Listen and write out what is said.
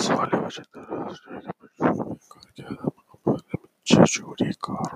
сваливать это раз дядя почему никак